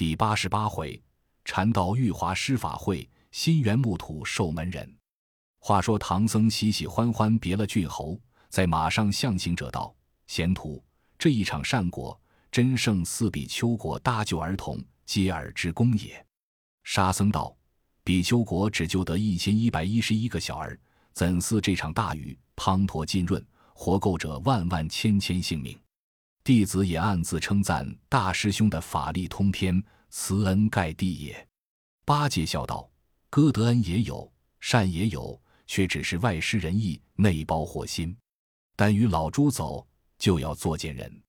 第八十八回，禅道玉华施法会，心源木土受门人。话说唐僧喜喜欢欢别了郡侯，在马上向行者道：“贤徒，这一场善果，真胜四比丘国搭救儿童，接耳之功也。”沙僧道：“比丘国只救得一千一百一十一个小儿，怎似这场大雨滂沱浸润，活够者万万千千性命？”弟子也暗自称赞大师兄的法力通天，慈恩盖地也。八戒笑道：“哥德恩也有，善也有，却只是外施仁义，内包祸心。但与老猪走，就要作践人。”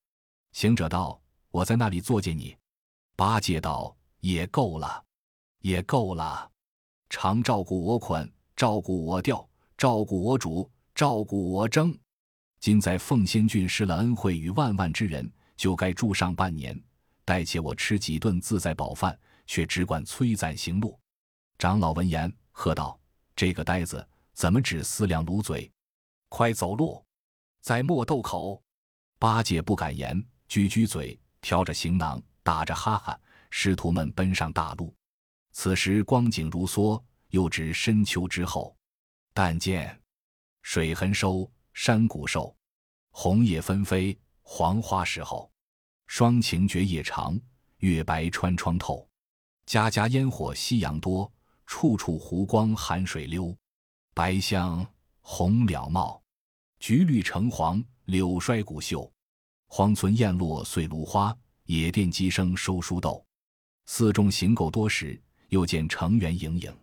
行者道：“我在那里作践你？”八戒道：“也够了，也够了。常照顾我捆，照顾我吊，照顾我煮，照顾我蒸。”今在凤仙郡施了恩惠与万万之人，就该住上半年，待且我吃几顿自在饱饭，却只管催攒行路。长老闻言，喝道：“这个呆子怎么只思量卤嘴？快走路，在莫斗口。”八戒不敢言，撅撅嘴，挑着行囊，打着哈哈，师徒们奔上大路。此时光景如梭，又至深秋之后，但见水痕收。山谷瘦，红叶纷飞，黄花时候，霜晴绝夜长，月白穿窗透。家家烟火夕阳多，处处湖光寒水溜。白香红了茂，橘绿橙黄柳衰古秀。荒村燕落碎芦花，野店鸡声收书豆。寺中行够多时，又见城垣影影。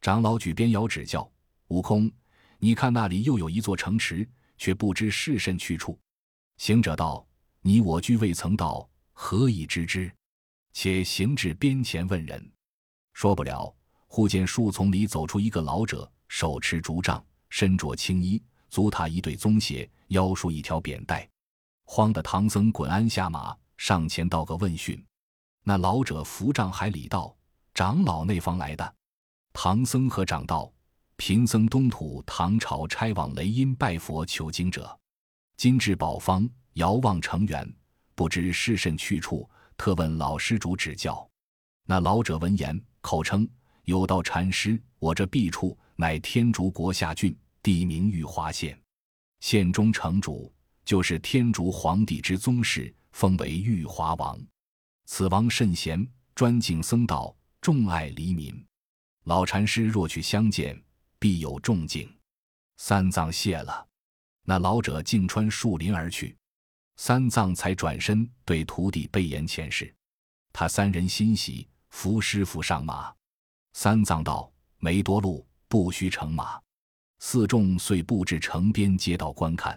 长老举鞭摇指教：“悟空。”你看那里又有一座城池，却不知是甚去处。行者道：“你我居未曾到，何以知之？且行至边前问人。”说不了，忽见树丛里走出一个老者，手持竹杖，身着青衣，足踏一对棕鞋，腰束一条扁带。慌得唐僧滚鞍下马，上前道个问讯。那老者扶杖还礼道：“长老那方来的？”唐僧和长道。贫僧东土唐朝差往雷音拜佛求经者，今至宝方遥望成远，不知是甚去处，特问老施主指教。那老者闻言，口称有道禅师，我这弊处乃天竺国下郡，地名玉华县，县中城主就是天竺皇帝之宗室，封为玉华王。此王甚贤，专敬僧道，重爱黎民。老禅师若去相见。必有重敬，三藏谢了。那老者径穿树林而去，三藏才转身对徒弟备言前事。他三人欣喜，扶师傅上马。三藏道：“没多路，不须乘马。”四众遂布置城边街道观看。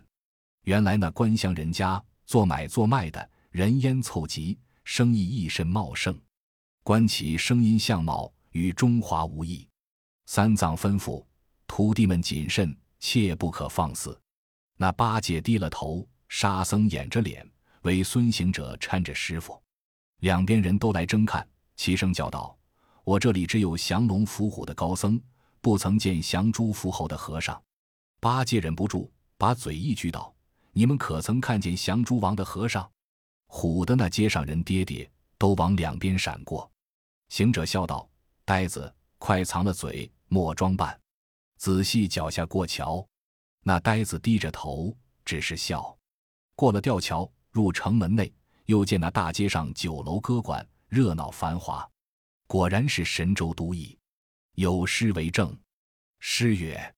原来那官乡人家做买做卖的人烟凑集，生意一身茂盛。观其声音相貌，与中华无异。三藏吩咐。徒弟们谨慎，切不可放肆。那八戒低了头，沙僧掩着脸，为孙行者搀着师傅。两边人都来争看，齐声叫道：“我这里只有降龙伏虎的高僧，不曾见降猪伏猴的和尚。”八戒忍不住，把嘴一举道：“你们可曾看见降猪王的和尚？”唬的那街上人爹爹都往两边闪过。行者笑道：“呆子，快藏了嘴，莫装扮。”仔细脚下过桥，那呆子低着头，只是笑。过了吊桥，入城门内，又见那大街上酒楼歌馆热闹繁华，果然是神州都邑。有诗为证：诗曰：“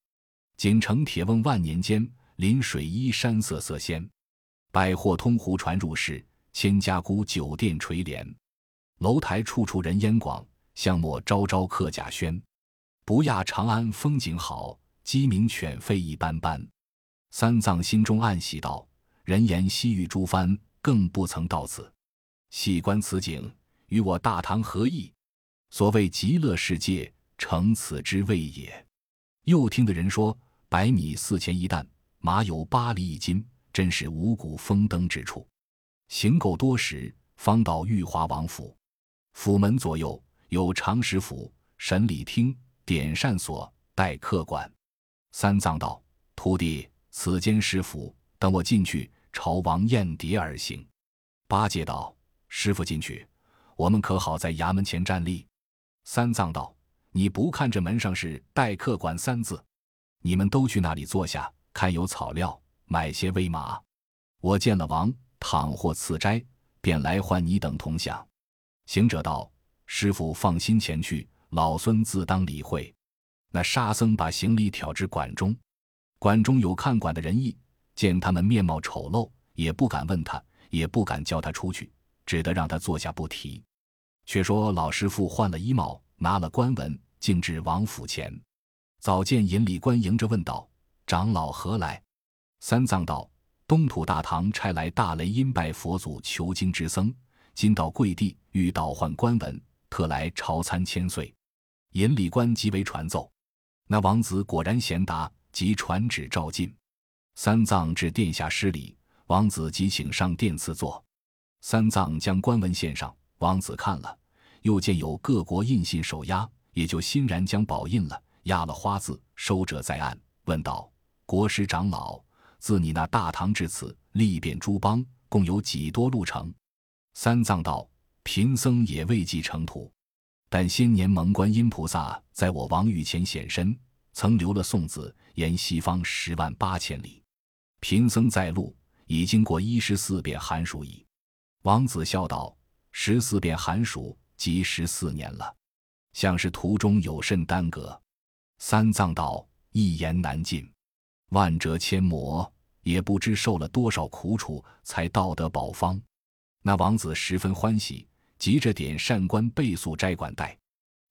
锦城铁瓮万年间，临水依山色色鲜。百货通湖船入市，千家姑酒店垂帘。楼台处处人烟广，巷陌朝朝客甲喧。”不亚长安风景好，鸡鸣犬吠一般般。三藏心中暗喜道：“人言西域诸藩，更不曾到此。细观此景，与我大唐何异？所谓极乐世界，成此之谓也。”又听的人说：“白米四钱一担，马有八厘一斤，真是五谷丰登之处。”行够多时，方到玉华王府。府门左右有长史府、审理厅。点扇所，待客馆。三藏道：“徒弟，此间师府，等我进去，朝王宴蝶而行。”八戒道：“师傅进去，我们可好在衙门前站立？”三藏道：“你不看这门上是‘待客馆’三字？你们都去那里坐下，看有草料，买些喂马。我见了王，倘或赐斋，便来唤你等同享。”行者道：“师傅放心前去，老孙自当理会。”那沙僧把行李挑至馆中，馆中有看管的人役，见他们面貌丑陋，也不敢问他，也不敢叫他出去，只得让他坐下不提。却说老师傅换了衣帽，拿了官文，径至王府前。早见引礼官迎着问道：“长老何来？”三藏道：“东土大唐差来大雷音拜佛祖求经之僧，今到贵地，欲倒换官文，特来朝参千岁。”引礼官即为传奏。那王子果然贤达，即传旨召进。三藏至殿下施礼，王子即请上殿赐座。三藏将官文献上，王子看了，又见有各国印信手押，也就欣然将宝印了，压了花字，收者在案，问道：“国师长老，自你那大唐至此，历遍诸邦，共有几多路程？”三藏道：“贫僧也未记程途。”但先年蒙观音菩萨在我王御前显身，曾留了送子，沿西方十万八千里，贫僧在路已经过一十四遍寒暑矣。王子笑道：“十四遍寒暑，即十四年了，像是途中有甚耽搁？”三藏道：“一言难尽，万折千磨，也不知受了多少苦楚，才到得宝方。”那王子十分欢喜。急着点善官备宿斋馆待，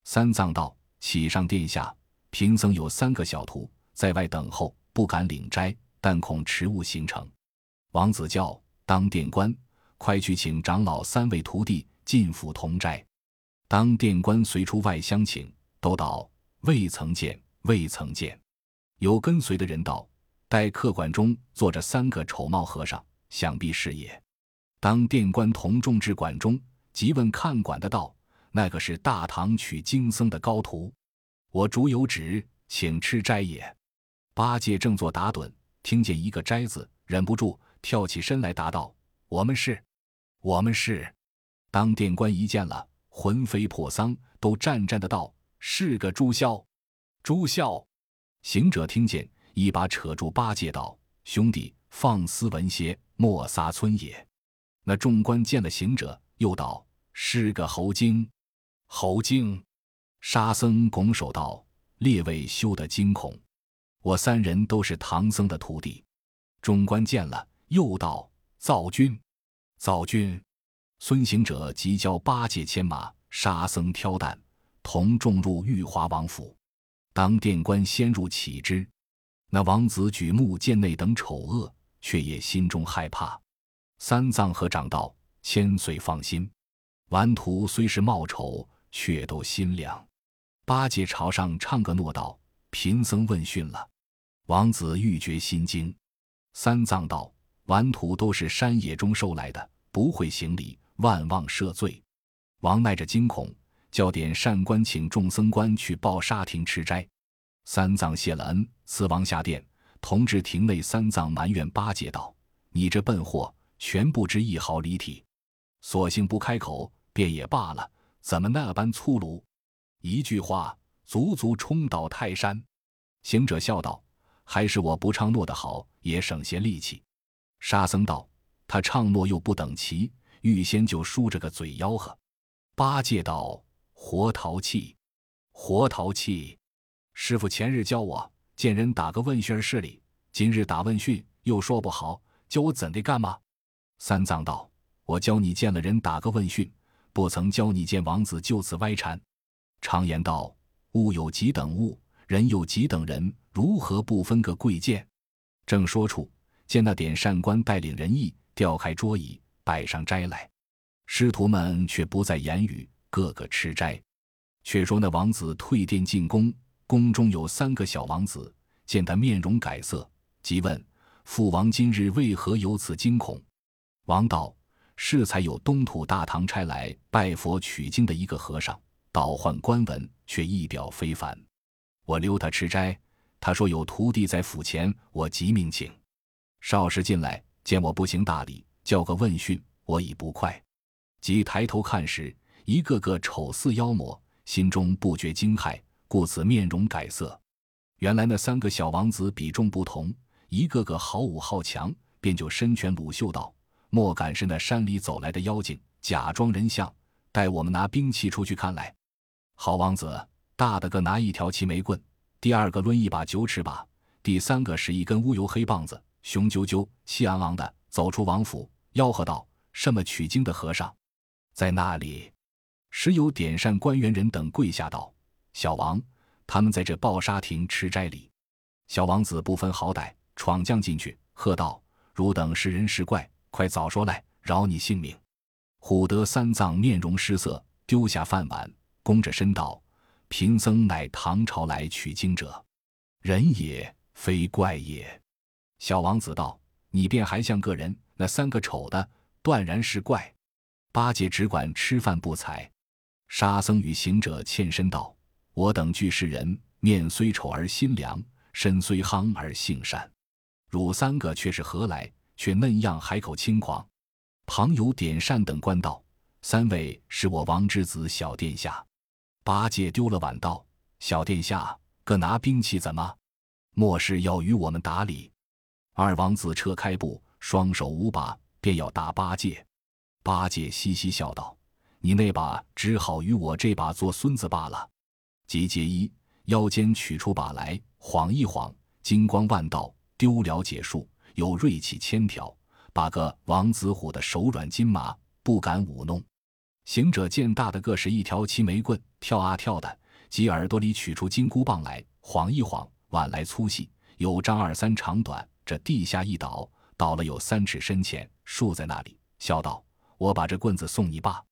三藏道：“启上殿下，贫僧有三个小徒在外等候，不敢领斋，但恐迟误行程。”王子叫当殿官，快去请长老三位徒弟进府同斋。当殿官随出外相请，都道未曾见，未曾见。有跟随的人道：“待客馆中坐着三个丑帽和尚，想必是也。”当殿官同众至馆中。即问看管的道：“那个是大唐取经僧的高徒，我主有旨，请吃斋也。”八戒正坐打盹，听见一个“斋”字，忍不住跳起身来答道：“我们是，我们是。”当殿官一见了，魂飞魄丧，都战战的道：“是个朱孝，朱孝。”行者听见，一把扯住八戒道：“兄弟，放斯文些，莫撒村也。”那众官见了行者。又道：“是个猴精，猴精。”沙僧拱手道：“列位休得惊恐，我三人都是唐僧的徒弟。”众官见了，又道：“造君，造君。”孙行者即教八戒牵马，沙僧挑担，同众入玉华王府。当殿官先入启之，那王子举目见内等丑恶，却也心中害怕。三藏和长道。千岁放心，顽徒虽是貌丑，却都心良。八戒朝上唱个诺道：“贫僧问讯了。”王子欲觉心惊。三藏道：“顽徒都是山野中收来的，不会行礼，万望赦罪。”王耐着惊恐，叫点善官请众僧官去报沙亭吃斋。三藏谢了恩，辞王下殿，同至亭内。三藏埋怨八戒道：“你这笨货，全不知一毫离体。”索性不开口，便也罢了。怎么那般粗鲁？一句话，足足冲倒泰山。行者笑道：“还是我不唱诺的好，也省些力气。”沙僧道：“他唱诺又不等齐，预先就输着个嘴吆喝。”八戒道：“活淘气，活淘气！师傅前日教我，见人打个问讯儿是礼，今日打问讯又说不好，叫我怎的干嘛？”三藏道。我教你见了人打个问讯，不曾教你见王子就此歪缠。常言道：物有几等物，人有几等人，如何不分个贵贱？正说处，见那点善官带领人役调开桌椅，摆上斋来。师徒们却不再言语，个个吃斋。却说那王子退殿进宫，宫中有三个小王子，见他面容改色，即问父王今日为何有此惊恐？王道。适才有东土大唐差来拜佛取经的一个和尚，倒换官文，却一表非凡。我留他吃斋，他说有徒弟在府前，我即命请。少时进来，见我不行大礼，叫个问讯，我已不快。即抬头看时，一个个丑似妖魔，心中不觉惊骇，故此面容改色。原来那三个小王子比重不同，一个个好武好强，便就身拳鲁袖道：“莫敢是那山里走来的妖精，假装人像，待我们拿兵器出去看来。”好王子，大的个拿一条齐眉棍，第二个抡一把九尺把，第三个使一根乌油黑棒子，雄赳赳、气昂昂的走出王府，吆喝道：“什么取经的和尚，在那里？”时有点善官员人等跪下道：“小王。”他们在这抱沙亭吃斋礼，小王子不分好歹，闯将进去，喝道：“汝等是人是怪，快早说来，饶你性命！”虎德三藏面容失色，丢下饭碗，躬着身道：“贫僧乃唐朝来取经者，人也非怪也。”小王子道：“你便还像个人，那三个丑的断然是怪。”八戒只管吃饭不睬。沙僧与行者欠身道。我等俱是人，面虽丑而心凉，身虽夯而性善。汝三个却是何来？却嫩样，海口轻狂。旁有点善等官道：“三位是我王之子，小殿下。”八戒丢了碗道：“小殿下，各拿兵器怎么？莫是要与我们打理？”二王子撤开步，双手舞把，便要打八戒。八戒嘻嘻笑道：“你那把只好与我这把做孙子罢了。”即结衣腰间取出把来，晃一晃，金光万道，丢了解数，有锐气千条，把个王子虎的手软筋麻，不敢舞弄。行者见大的个是一条齐眉棍，跳啊跳的，即耳朵里取出金箍棒来，晃一晃，挽来粗细，有张二三长短，这地下一倒，倒了有三尺深浅，竖在那里，笑道：“我把这棍子送你罢。”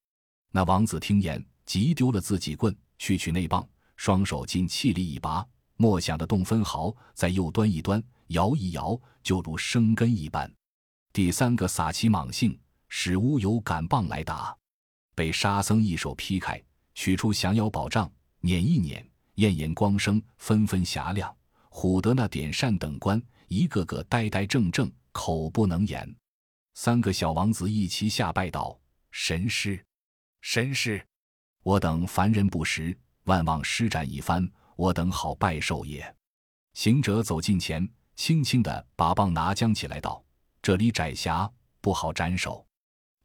那王子听言，急丢了自己棍，去取那棒。双手尽气力一拔，莫想的动分毫，在右端一端摇一摇，就如生根一般。第三个撒起莽性，使乌有杆棒来打，被沙僧一手劈开，取出降妖宝杖，捻一捻，焰焰光生，纷纷霞亮。唬得那点善等官一个个呆呆怔怔，口不能言。三个小王子一齐下拜道：“神师，神师，我等凡人不识。”万望施展一番，我等好拜寿也。行者走近前，轻轻的把棒拿将起来，道：“这里窄狭，不好斩首。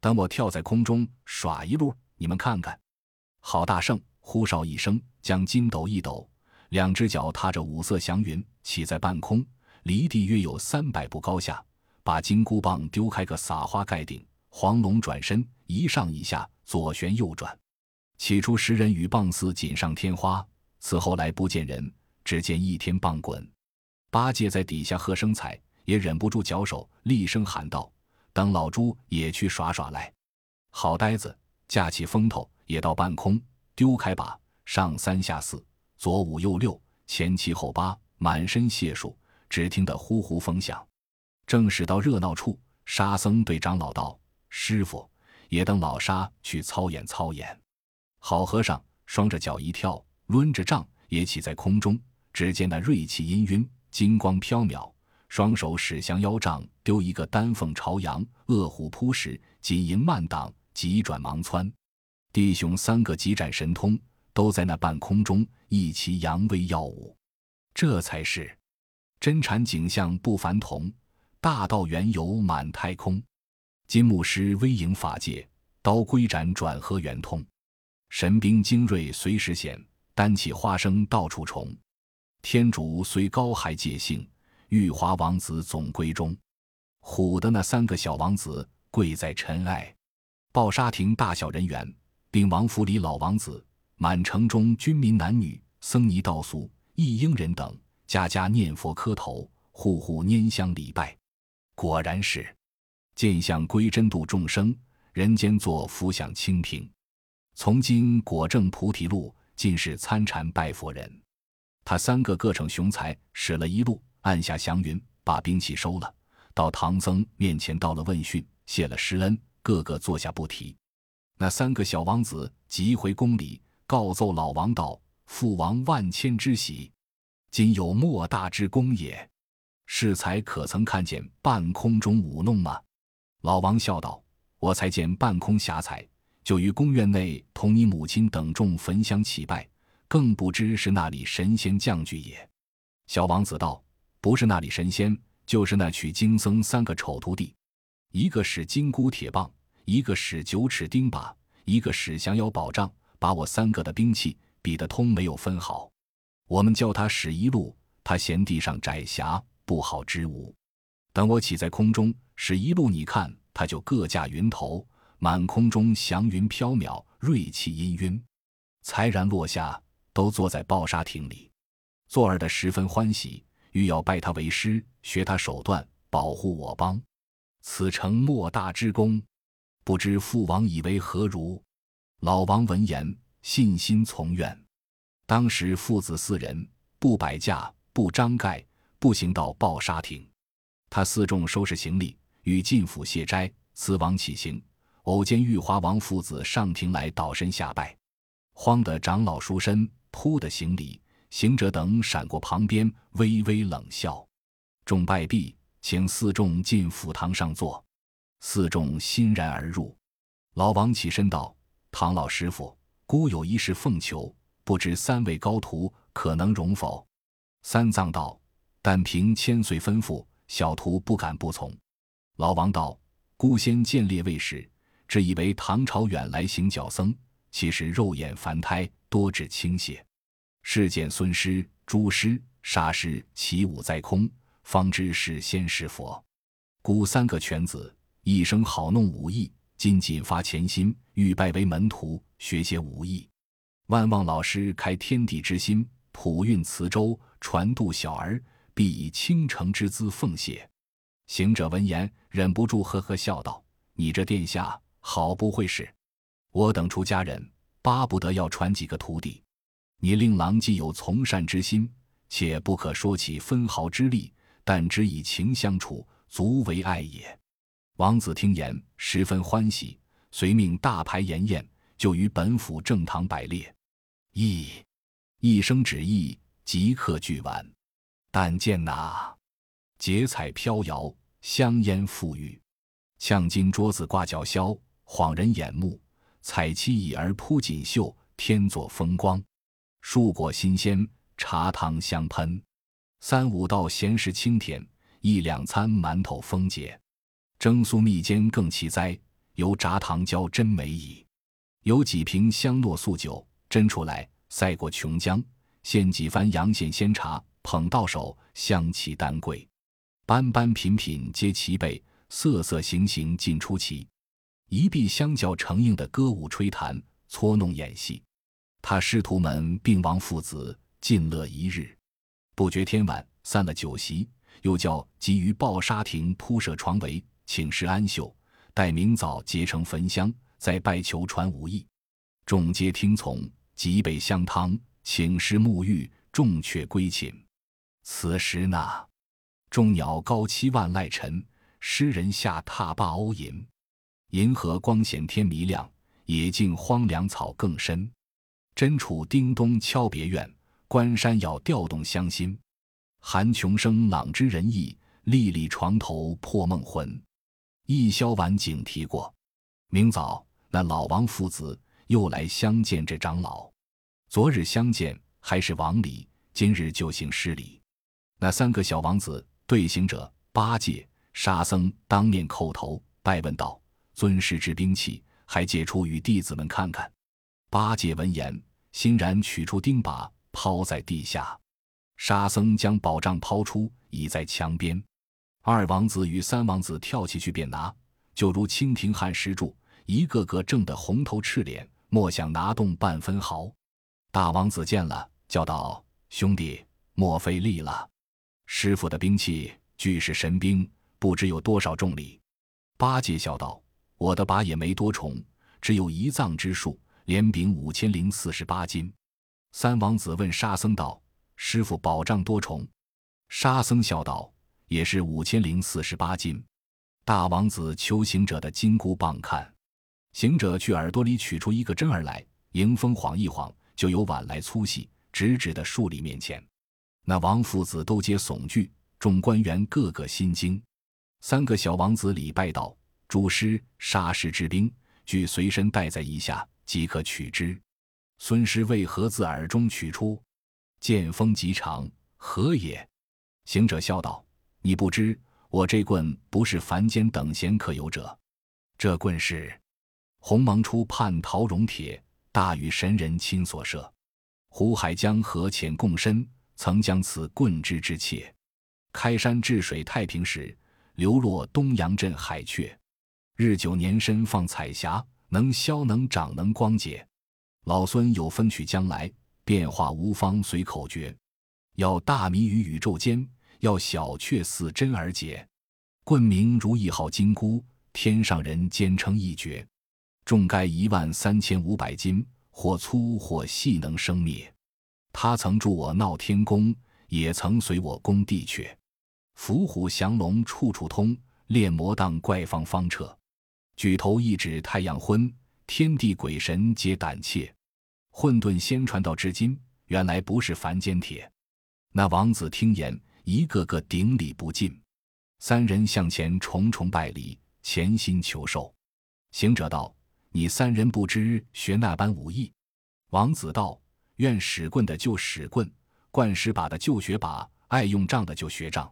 等我跳在空中耍一路，你们看看。”郝大圣呼哨一声，将筋斗一抖，两只脚踏着五色祥云，起在半空，离地约有三百步高下，把金箍棒丢开个撒花盖顶，黄龙转身，一上一下，左旋右转。起初十人与棒似锦上添花，此后来不见人，只见一天棒滚。八戒在底下喝声彩，也忍不住脚手，厉声喊道：“等老猪也去耍耍来！”好呆子，架起风头，也到半空，丢开把，上三下四，左五右六，前七后八，满身解数。只听得呼呼风响。正使到热闹处，沙僧对长老道：“师傅，也等老沙去操演操演。”好和尚双着脚一跳，抡着杖也起在空中。只见那锐气氤氲，金光飘渺，双手使降妖杖，丢一个丹凤朝阳，恶虎扑食，金银漫荡，急转忙窜。弟兄三个急展神通，都在那半空中一齐扬威耀武。这才是真禅景象不凡同，大道缘由满太空。金木师威营法界，刀龟斩转合圆通。神兵精锐随时显，丹气花生到处虫。天竺虽高还戒性，玉华王子总归中。唬的那三个小王子跪在尘埃。抱沙亭大小人员，并王府里老王子，满城中军民男女，僧尼道俗，一应人等，家家念佛磕头，户户拈香礼拜。果然是见相归真度众生，人间作福享清平。从今果证菩提路，尽是参禅拜佛人。他三个各逞雄才，使了一路，按下祥云，把兵器收了，到唐僧面前道了问讯，谢了施恩，个个坐下不提。那三个小王子急回宫里，告奏老王道：“父王万千之喜，今有莫大之功也。适才可曾看见半空中舞弄吗？”老王笑道：“我才见半空霞彩。”就于宫院内同你母亲等众焚香祈拜，更不知是那里神仙降具也。”小王子道：“不是那里神仙，就是那取经僧三个丑徒弟，一个使金箍铁棒，一个使九齿钉耙，一个使降妖宝杖，把我三个的兵器比得通没有分毫。我们叫他使一路，他嫌地上窄狭不好支吾。等我起在空中使一路，你看他就各驾云头，满空中祥云飘渺，瑞气氤氲，才然落下，都坐在抱沙亭里。”做儿的十分欢喜，欲要拜他为师，学他手段，保护我邦。此诚莫大之功，不知父王以为何如？老王闻言，信心从愿。当时父子四人，不摆驾，不张盖，步行到抱沙亭。他四众收拾行李，与进府谢斋。辞王起行，偶见玉华王父子上庭来，倒身下拜。慌得长老书身，扑的行礼。行者等闪过旁边，微微冷笑。众拜毕，请四众进府堂上坐。四众欣然而入。老王起身道：“唐老师傅，孤有一事奉求，不知三位高徒可能容否？”三藏道：“但凭千岁吩咐，小徒不敢不从。”老王道：“孤先见列位时，只以为唐朝远来行脚僧，其实肉眼凡胎，多指倾泻。”是见孙师、朱师、沙师起舞在空，方知是仙是佛。故三个犬子一生好弄武艺，今仅发潜心，欲拜为门徒，学些武艺。万望老师开天地之心，普运磁州，传渡小儿，必以倾城之姿奉谢。行者闻言，忍不住呵呵笑道：“你这殿下好不会使！我等出家人，巴不得要传几个徒弟。”你令郎既有从善之心，且不可说起分毫之力，但只以情相处，足为爱也。王子听言，十分欢喜，遂命大排筵宴，就于本府正堂摆列。一一声旨意，即刻俱完。但见那结彩飘摇，香烟馥郁，呛金桌子挂角霄，晃人眼目；彩漆椅儿铺锦绣，天作风光。蔬果新鲜，茶汤香喷，三五道咸食清甜，一两餐馒头丰洁，蒸酥蜜煎更奇哉！油炸糖椒真美矣。有几瓶香糯素酒斟出来，赛过琼浆，献几番阳羡仙茶，捧到手，香气丹桂，般般品品皆齐备，色色形形尽出奇。一臂相较成应的歌舞吹弹，搓弄演戏。他师徒们并王父子尽乐一日，不觉天晚，散了酒席，又叫急于抱沙亭铺设床围，请示安宿，待明早结成焚香，再拜求传武艺。众皆听从，即备香汤，请师沐浴，众却归寝。此时那众鸟高栖万籁沉，诗人下榻罢鸥吟。银河光显天弥亮，野径荒凉草更深。真处叮咚敲别院，关山要调动乡心。韩琼生朗知人意，历历床头破梦魂。一宵晚景提过，明早那老王父子又来相见这长老。昨日相见还是王礼，今日就行失礼。那三个小王子对行者、八戒、沙僧当面叩头拜问道：“尊师之兵器，还借出与弟子们看看。”八戒闻言，欣然取出钉耙，抛在地下。沙僧将宝杖抛出，倚在墙边。二王子与三王子跳起去便拿，就如蜻蜓撼石柱，一个个正得红头赤脸，莫想拿动半分毫。大王子见了，叫道：“兄弟，莫费力了。师傅的兵器俱是神兵，不知有多少重力。”八戒笑道：“我的把也没多重，只有一藏之数。”连柄五千零四十八斤。三王子问沙僧道：“师傅宝杖多重？”沙僧笑道：“也是五千零四十八斤。”大王子求行者的金箍棒看，行者去耳朵里取出一个针儿来，迎风晃一晃，就有碗来粗细，直直的竖立面前。那王父子都皆悚惧，众官员个个心惊。三个小王子礼拜道：“诸师，沙师之兵。”俱随身带在腋下，即可取之。孙师为何自耳中取出？剑锋极长，何也？行者笑道：“你不知，我这棍不是凡间等闲可有者，这棍是鸿蒙初叛陶荣铁，大禹神人亲所设。湖海江河浅共深，曾将此棍之之切。开山治水太平时，流落东阳镇海阙。日久年深放彩霞，能消能长能光洁。老孙有分取将来，变化无方随口诀。要大迷于宇宙间，要小却似真而解。棍名如一号金箍，天上人兼称一绝。重该一万三千五百斤，或粗或细能生灭。他曾助我闹天宫，也曾随我攻地阙。伏虎降龙处处通，炼魔当怪方方彻。举头一指太阳昏，天地鬼神皆胆怯。混沌先传到至今，原来不是凡间铁。那王子听言，一个个顶礼不尽。三人向前重重拜礼，潜心求寿。行者道：“你三人不知学那般武艺。”王子道：“愿使棍的就使棍，惯使把的就学把，爱用杖的就学杖。”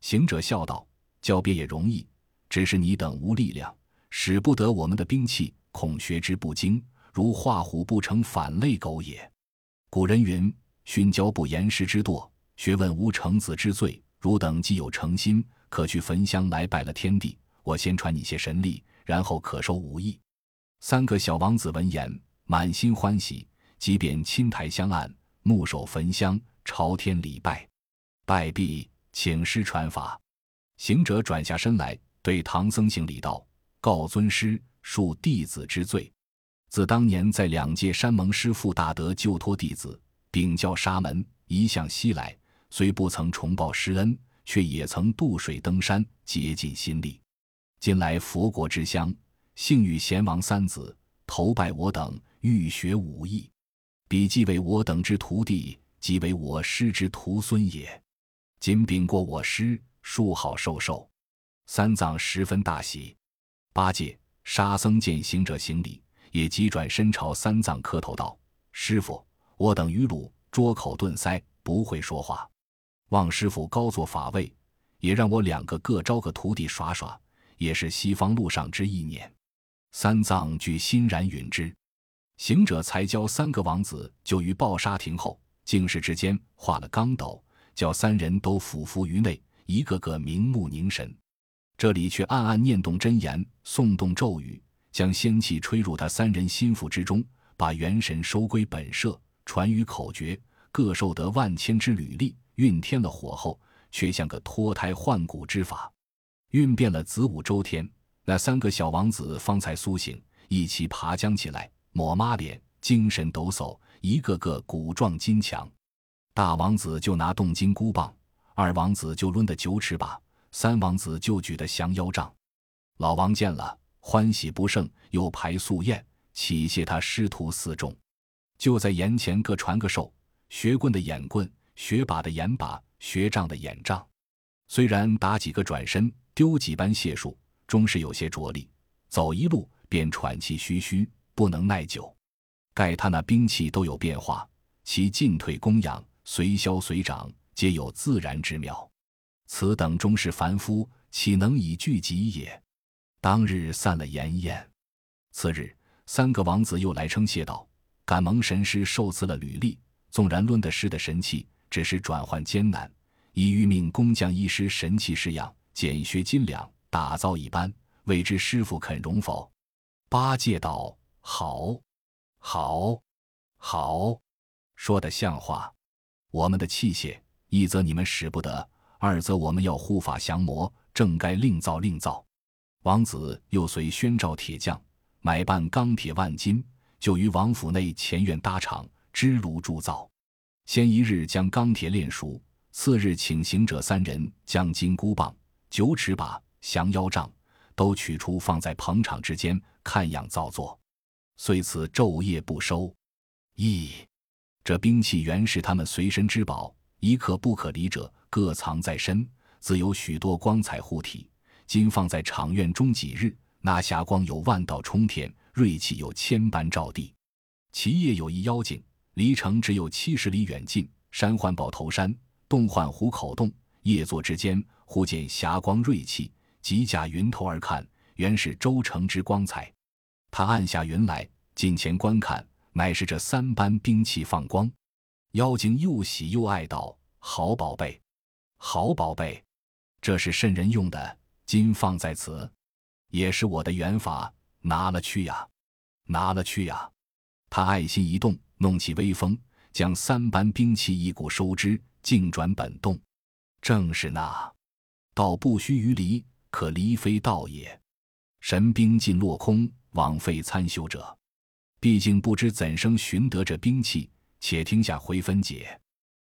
行者笑道：“教别也容易，只是你等无力量。”使不得我们的兵器，恐学之不精，如画虎不成反类狗也。古人云：“训教不严师之惰，学问无成子之罪。”汝等既有诚心，可去焚香来拜了天地。我先传你些神力，然后可收武艺。三个小王子闻言，满心欢喜，即便亲台相案，目守焚香，朝天礼拜。拜毕，请师传法。行者转下身来，对唐僧行礼道。告尊师，恕弟子之罪。自当年在两界山盟师父大德救托弟子，禀教沙门，一向西来，虽不曾重报师恩，却也曾渡水登山，竭尽心力。今来佛国之乡，幸遇贤王三子投拜我等，欲学武艺。彼既为我等之徒弟，即为我师之徒孙也。今禀过我师，恕好受受。三藏十分大喜。八戒、沙僧见行者行礼，也急转身朝三藏磕头道：“师傅，我等愚鲁，拙口钝腮，不会说话。望师傅高坐法位，也让我两个各招个徒弟耍耍，也是西方路上之意念。”三藏俱欣然允之。行者才教三个王子就于抱沙亭后，静室之间画了钢斗，叫三人都俯伏于内，一个个明目凝神。这里却暗暗念动真言，诵动咒语，将仙气吹入他三人心腹之中，把元神收归本舍，传于口诀，各受得万千之履历。运添了火后，却像个脱胎换骨之法，运变了子午周天。那三个小王子方才苏醒，一齐爬将起来，抹抹脸，精神抖擞，一个个骨壮筋强。大王子就拿动金箍棒，二王子就抡的九尺把。三王子就举的降妖杖，老王见了欢喜不胜，又排素宴，启谢他师徒四众，就在眼前各传个授：学棍的眼棍，学把的眼把，学杖的眼杖。虽然打几个转身，丢几般解数，终是有些着力。走一路便喘气吁吁，不能耐久。盖他那兵器都有变化，其进退供养，随消随长，皆有自然之妙。此等终是凡夫，岂能以聚集也？当日散了筵宴。次日，三个王子又来称谢道：“感蒙神师受赐了履历，纵然论得师的神器，只是转换艰难，已欲命工匠一师神器式样，减削斤两，打造一般，未知师傅肯容否？”八戒道：“好，好，好，说的像话。我们的器械，一则你们使不得。”二则我们要护法降魔，正该另造另造。王子又随宣召铁匠买办钢铁万斤，就于王府内前院搭厂支炉铸造。先一日将钢铁炼熟，次日请行者三人将金箍棒、九尺把、降妖杖都取出，放在棚场之间看样造作。遂此昼夜不收。咦，这兵器原是他们随身之宝，一刻不可离者。各藏在身，自有许多光彩护体。今放在场院中几日，那霞光有万道冲天，锐气有千般照地。其夜有一妖精，离城只有七十里远近，山唤宝头山，洞唤虎口洞。夜坐之间，忽见霞光锐气，急驾云头而看，原是周成之光彩。他按下云来，近前观看，乃是这三般兵器放光。妖精又喜又爱道：“好宝贝，好宝贝，这是圣人用的？今放在此，也是我的缘法，拿了去呀，拿了去呀。”他爱心一动，弄起威风，将三般兵器一股收之，径转本洞。正是那道不须于离，可离非道也。神兵尽落空，枉费参修者。毕竟不知怎生寻得这兵器，且听下回分解。